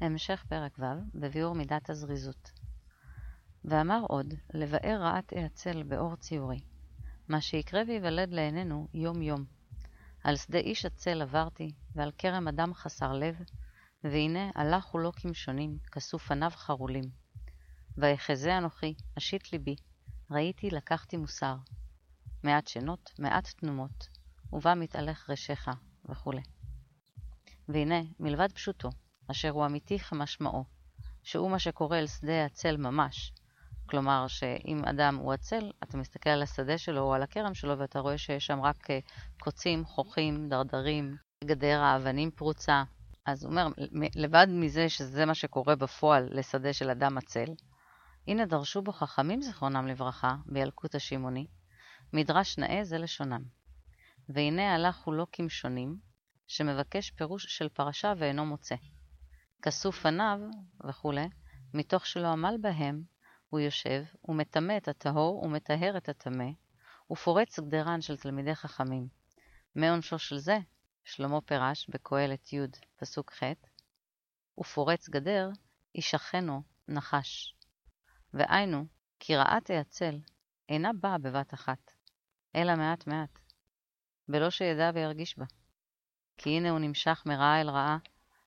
המשך פרק ו' בביאור מידת הזריזות. ואמר עוד, לבאר רעת אעצל באור ציורי, מה שיקרה וייוולד לעינינו יום-יום. על שדה איש עצל עברתי, ועל כרם אדם חסר לב, והנה הלך הוא לא כמשונים, כסו פניו חרולים. ויחזה אנוכי, אשית ליבי, ראיתי לקחתי מוסר. מעט שנות, מעט תנומות, ובה מתהלך רשך, וכו'. והנה, מלבד פשוטו, אשר הוא אמיתי כמשמעו, שהוא מה שקורה אל שדה הצל ממש. כלומר, שאם אדם הוא הצל, אתה מסתכל על השדה שלו או על הכרם שלו ואתה רואה שיש שם רק אה, קוצים, חוכים, דרדרים, גדר האבנים פרוצה. אז הוא אומר, לבד מזה שזה מה שקורה בפועל לשדה של אדם הצל, הנה דרשו בו חכמים זיכרונם לברכה, בילקוט השמעוני, מדרש נאה זה לשונם. והנה הלך הוא לא כמשונים, שמבקש פירוש של פרשה ואינו מוצא. כסו פניו וכולי, מתוך שלא עמל בהם, הוא יושב, ומטמא את הטהור ומטהר את הטמא, ופורץ גדרן של תלמידי חכמים. מעונשו של זה, שלמה פירש בקהלת י' פסוק ח', ופורץ גדר, ישכנו נחש. והיינו, כי רעת העצל אינה באה בבת אחת, אלא מעט מעט, בלא שידע וירגיש בה. כי הנה הוא נמשך מרעה אל רעה,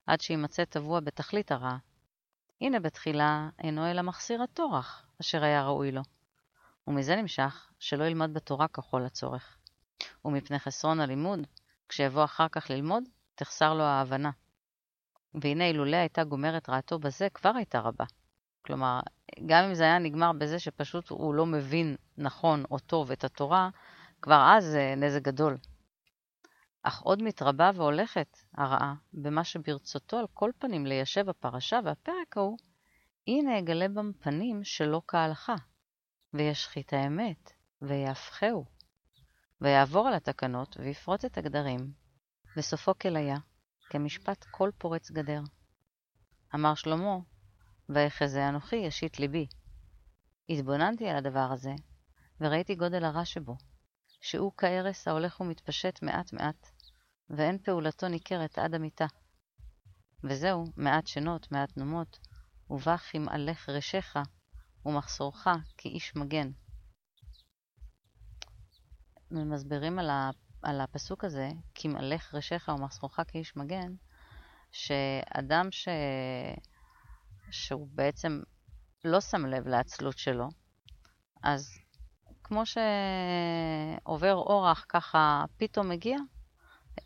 עד שימצא טבוע בתכלית הרעה. הנה בתחילה אינו אלא מחסיר הטורח, אשר היה ראוי לו. ומזה נמשך שלא ילמד בתורה ככל הצורך. ומפני חסרון הלימוד, כשיבוא אחר כך ללמוד, תחסר לו ההבנה. והנה אילולא הייתה גומרת רעתו בזה, כבר הייתה רבה. כלומר, גם אם זה היה נגמר בזה שפשוט הוא לא מבין נכון או טוב את התורה, כבר אז זה נזק גדול. אך עוד מתרבה והולכת הרעה במה שברצותו על כל פנים ליישב הפרשה והפרק ההוא, הנה אגלה בם פנים שלא כהלכה, וישחית האמת, ויהפכהו, ויעבור על התקנות, ויפרוץ את הגדרים, וסופו כליה, כמשפט כל פורץ גדר. אמר שלמה, ויחזה אנוכי ישית ליבי. התבוננתי על הדבר הזה, וראיתי גודל הרע שבו, שהוא כהרס ההולך ומתפשט מעט מעט, ואין פעולתו ניכרת עד המיטה. וזהו, מעט שנות, מעט נומות, ובא כמעלך רשך, ומחסורך כאיש מגן. מסבירים על, ה, על הפסוק הזה, כמעלך רשך ומחסורך כאיש מגן, שאדם ש... שהוא בעצם לא שם לב לעצלות שלו, אז כמו שעובר אורח ככה פתאום מגיע,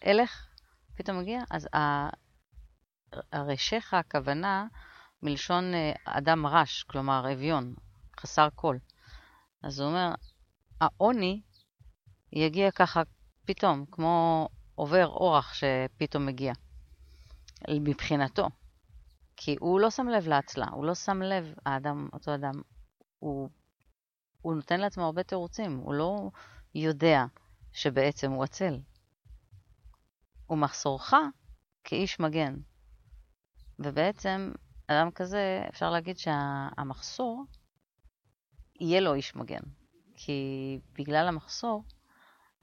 אלך פתאום מגיע, אז הרשך הכוונה מלשון אה, אדם רש, כלומר אביון, חסר קול. אז הוא אומר, העוני יגיע ככה פתאום, כמו עובר אורח שפתאום מגיע, מבחינתו. כי הוא לא שם לב לעצלה, הוא לא שם לב, האדם, אותו אדם, הוא הוא נותן לעצמו הרבה תירוצים, הוא לא יודע שבעצם הוא עצל. ומחסורך כאיש מגן. ובעצם, אדם כזה, אפשר להגיד שהמחסור יהיה לו איש מגן. כי בגלל המחסור,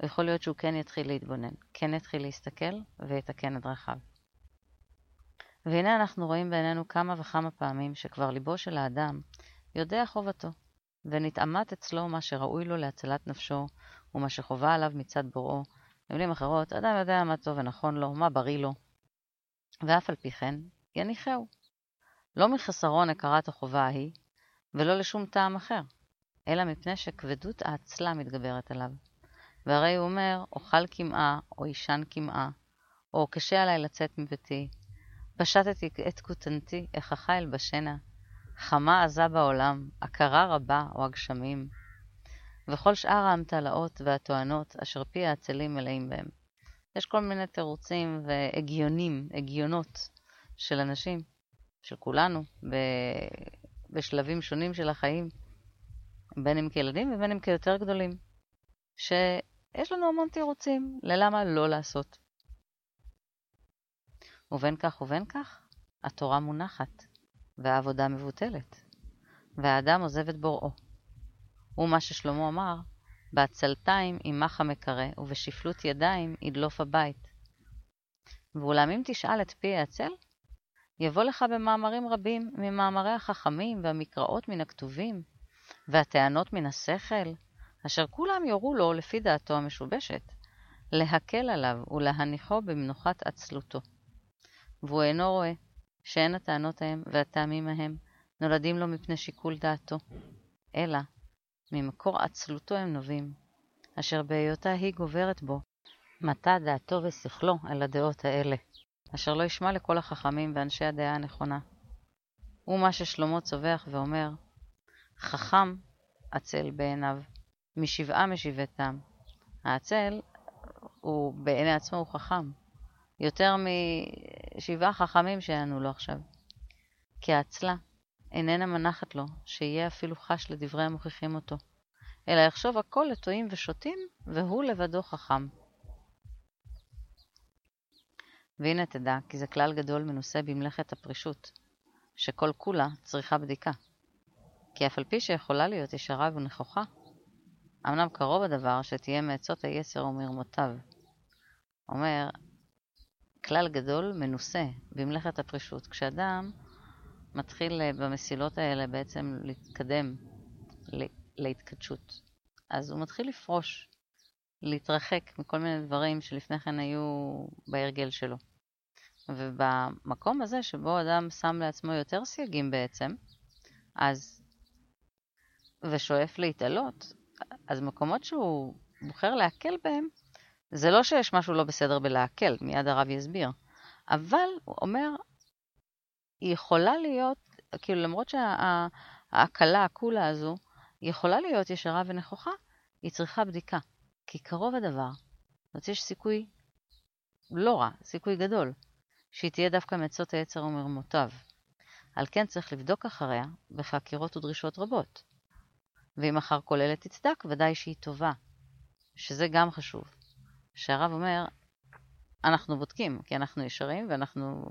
יכול להיות שהוא כן יתחיל להתבונן, כן יתחיל להסתכל ויתקן את דרכיו. והנה אנחנו רואים בעינינו כמה וכמה פעמים שכבר ליבו של האדם יודע חובתו, ונתעמת אצלו מה שראוי לו להצלת נפשו, ומה שחובה עליו מצד בוראו. במילים אחרות, אדם יודע מה טוב ונכון לו, מה בריא לו, ואף על פי כן, יניחהו. לא מחסרון הכרת החובה ההיא, ולא לשום טעם אחר, אלא מפני שכבדות האצלה מתגברת עליו. והרי הוא אומר, אוכל קמעה, או ישן קמעה, או קשה עליי לצאת מביתי, פשטתי את כותנתי, איככה אלבשנה, חמה עזה בעולם, הכרה רבה או הגשמים, וכל שאר האמתלאות והטוענות אשר פי העצלים מלאים בהם. יש כל מיני תירוצים והגיונים, הגיונות של אנשים, של כולנו, בשלבים שונים של החיים, בין אם כילדים ובין אם כיותר גדולים, שיש לנו המון תירוצים ללמה לא לעשות. ובין כך ובין כך, התורה מונחת. והעבודה מבוטלת, והאדם עוזב את בוראו. ומה ששלמה אמר, בעצלתיים עמך מקרא, ובשפלות ידיים ידלוף הבית. ואולם אם תשאל את פי העצל, יבוא לך במאמרים רבים ממאמרי החכמים והמקראות מן הכתובים, והטענות מן השכל, אשר כולם יורו לו לפי דעתו המשובשת, להקל עליו ולהניחו במנוחת עצלותו. והוא אינו רואה שאין הטענות ההם והטעמים ההם נולדים לו מפני שיקול דעתו, אלא ממקור עצלותו הם נובעים, אשר בהיותה היא גוברת בו, מטה דעתו ושכלו על הדעות האלה, אשר לא ישמע לכל החכמים ואנשי הדעה הנכונה. הוא מה ששלמה צווח ואומר, חכם עצל בעיניו, משבעה משבעתם. העצל, הוא בעיני עצמו הוא חכם, יותר משבעה חכמים שיענו לו עכשיו. כי העצלה איננה מנחת לו שיהיה אפילו חש לדברי המוכיחים אותו, אלא יחשוב הכל לטועים ושוטים, והוא לבדו חכם. והנה תדע, כי זה כלל גדול מנוסה במלאכת הפרישות, שכל כולה צריכה בדיקה. כי אף על פי שיכולה להיות ישרה ונכוחה, אמנם קרוב הדבר שתהיה מעצות היצר ומרמותיו. אומר, כלל גדול מנוסה במלאכת הפרישות. כשאדם מתחיל אה, במסילות האלה בעצם להתקדם להתקדשות, אז הוא מתחיל לפרוש, להתרחק מכל מיני דברים שלפני כן היו בהרגל שלו. ובמקום הזה שבו אדם שם לעצמו יותר סייגים בעצם, אז, ושואף להתעלות, אז מקומות שהוא בוחר להקל בהם, זה לא שיש משהו לא בסדר בלהקל, מיד הרב יסביר, אבל הוא אומר, היא יכולה להיות, כאילו למרות שההקלה, הקולה הזו, היא יכולה להיות ישרה ונכוחה, היא צריכה בדיקה, כי קרוב הדבר. זאת אומרת, יש סיכוי לא רע, סיכוי גדול, שהיא תהיה דווקא מעצות היצר ומרמותיו. על כן צריך לבדוק אחריה בחקירות ודרישות רבות. ואם אחר אלה תצדק, ודאי שהיא טובה. שזה גם חשוב. שהרב אומר, אנחנו בודקים, כי אנחנו ישרים ואנחנו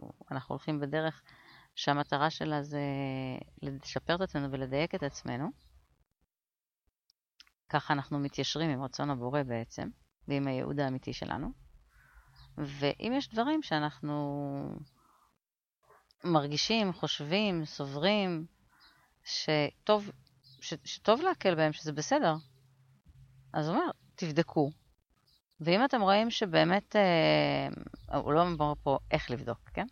הולכים בדרך שהמטרה שלה זה לשפר את עצמנו ולדייק את עצמנו. ככה אנחנו מתיישרים עם רצון הבורא בעצם, ועם הייעוד האמיתי שלנו. ואם יש דברים שאנחנו מרגישים, חושבים, סוברים, שטוב, ש, שטוב להקל בהם, שזה בסדר, אז הוא אומר, תבדקו. ואם אתם רואים שבאמת, אה, הוא לא אומר פה איך לבדוק, כן?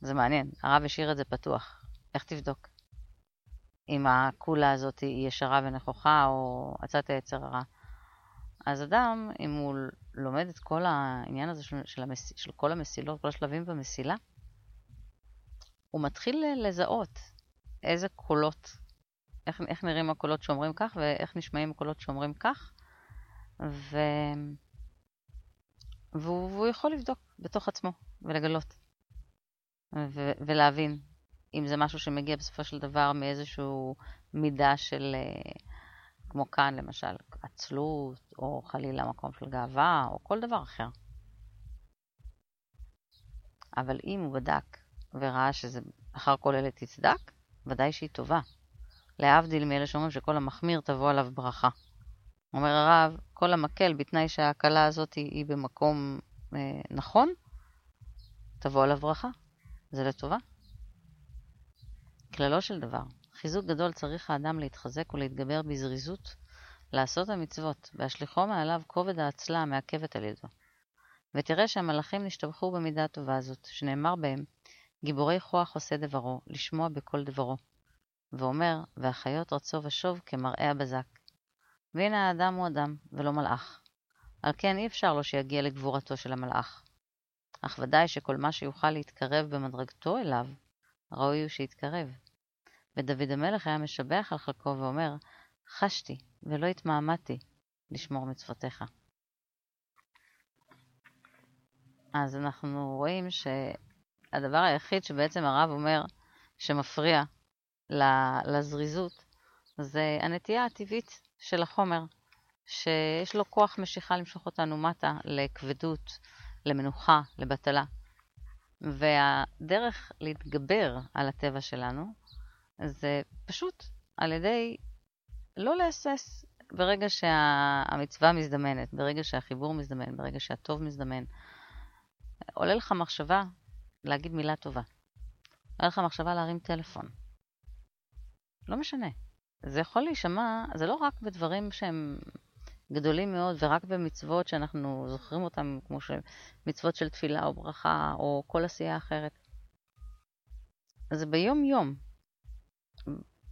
זה מעניין, הרב השאיר את זה פתוח. איך תבדוק? אם הקולה הזאת היא ישרה ונכוחה או עצת היצר הרע. אז אדם, אם הוא לומד את כל העניין הזה של, של, המס, של כל המסילות, כל השלבים במסילה, הוא מתחיל לזהות איזה קולות, איך, איך נראים הקולות שאומרים כך ואיך נשמעים הקולות שאומרים כך, ו... והוא, והוא יכול לבדוק בתוך עצמו ולגלות. ו- ולהבין אם זה משהו שמגיע בסופו של דבר מאיזשהו מידה של, אה, כמו כאן למשל, עצלות, או חלילה מקום של גאווה, או כל דבר אחר. אבל אם הוא בדק וראה שזה אחר כל אלה תצדק, ודאי שהיא טובה. להבדיל מאלה שאומרים שכל המחמיר תבוא עליו ברכה. אומר הרב, כל המקל, בתנאי שההקלה הזאת היא, היא במקום אה, נכון, תבוא עליו ברכה. זה לטובה. כללו של דבר, חיזוק גדול צריך האדם להתחזק ולהתגבר בזריזות, לעשות המצוות, והשליחו מעליו כובד האצלה המעכבת על ידו. ותראה שהמלאכים נשתבחו במידה הטובה הזאת, שנאמר בהם, גיבורי כוח עושה דברו, לשמוע בכל דברו. ואומר, והחיות רצו ושוב כמראה הבזק. והנה האדם הוא אדם, ולא מלאך. על כן אי אפשר לו שיגיע לגבורתו של המלאך. אך ודאי שכל מה שיוכל להתקרב במדרגתו אליו, ראוי הוא שיתקרב. ודוד המלך היה משבח על חלקו ואומר, חשתי ולא התמהמהתי לשמור מצוותיך. אז אנחנו רואים שהדבר היחיד שבעצם הרב אומר שמפריע לזריזות זה הנטייה הטבעית של החומר, שיש לו כוח משיכה למשוך אותנו מטה לכבדות, למנוחה, לבטלה. והדרך להתגבר על הטבע שלנו זה פשוט על ידי לא להסס ברגע שהמצווה מזדמנת, ברגע שהחיבור מזדמן, ברגע שהטוב מזדמן. עולה לך מחשבה להגיד מילה טובה. היה לך מחשבה להרים טלפון. לא משנה. זה יכול להישמע, זה לא רק בדברים שהם גדולים מאוד ורק במצוות שאנחנו זוכרים אותם, כמו מצוות של תפילה או ברכה או כל עשייה אחרת. זה ביום-יום.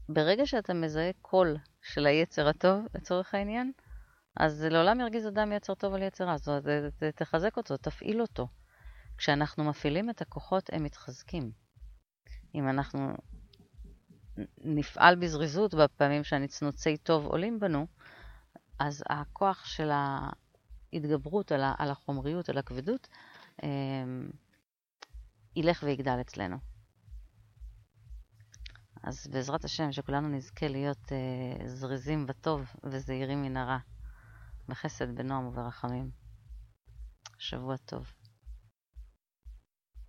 ברגע שאתה מזהה קול של היצר הטוב, לצורך העניין, אז לעולם ירגיז אדם יצר טוב על יצר רע. זאת אומרת, תחזק אותו, תפעיל אותו. כשאנחנו מפעילים את הכוחות, הם מתחזקים. אם אנחנו נפעל בזריזות בפעמים שהנצנוצי טוב עולים בנו, אז הכוח של ההתגברות על החומריות, על הכבדות, אמ, ילך ויגדל אצלנו. אז בעזרת השם, שכולנו נזכה להיות אה, זריזים בטוב וזהירים מן הרע, בחסד, בנועם וברחמים. שבוע טוב.